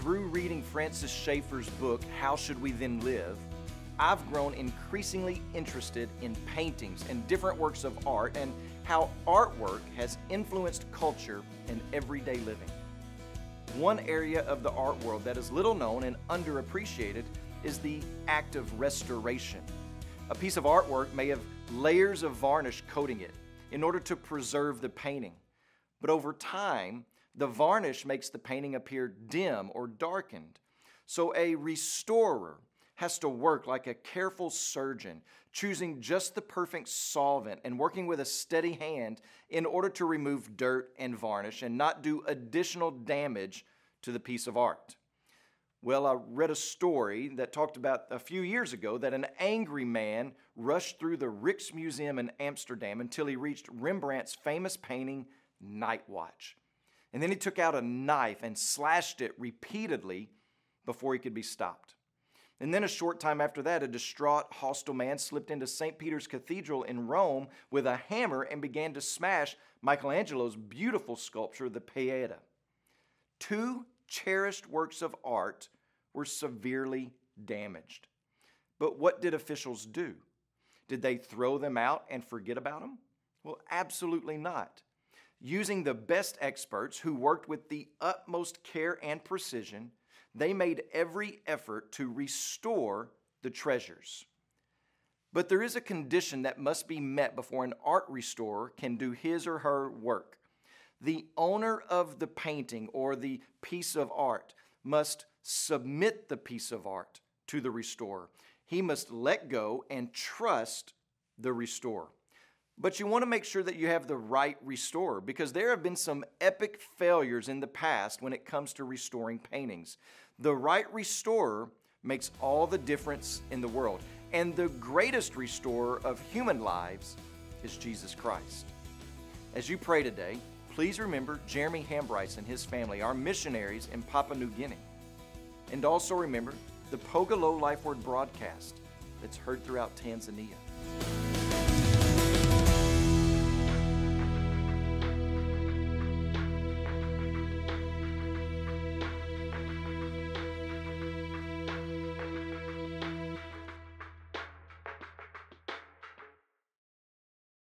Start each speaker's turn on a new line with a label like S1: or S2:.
S1: through reading Francis Schaeffer's book, How Should We Then Live, I've grown increasingly interested in paintings and different works of art and how artwork has influenced culture and everyday living. One area of the art world that is little known and underappreciated is the act of restoration. A piece of artwork may have layers of varnish coating it in order to preserve the painting. But over time, the varnish makes the painting appear dim or darkened. So a restorer has to work like a careful surgeon, choosing just the perfect solvent and working with a steady hand in order to remove dirt and varnish and not do additional damage to the piece of art. Well, I read a story that talked about a few years ago that an angry man rushed through the Rijksmuseum in Amsterdam until he reached Rembrandt's famous painting, Night Watch. And then he took out a knife and slashed it repeatedly before he could be stopped. And then a short time after that, a distraught, hostile man slipped into St. Peter's Cathedral in Rome with a hammer and began to smash Michelangelo's beautiful sculpture, the Pieta. Two cherished works of art were severely damaged. But what did officials do? Did they throw them out and forget about them? Well, absolutely not. Using the best experts who worked with the utmost care and precision, they made every effort to restore the treasures. But there is a condition that must be met before an art restorer can do his or her work. The owner of the painting or the piece of art must submit the piece of art to the restorer. He must let go and trust the restorer. But you want to make sure that you have the right restorer because there have been some epic failures in the past when it comes to restoring paintings. The right restorer makes all the difference in the world. And the greatest restorer of human lives is Jesus Christ. As you pray today, please remember Jeremy Hambryce and his family, our missionaries in Papua New Guinea. And also remember the Pogoro Life Word broadcast that's heard throughout Tanzania.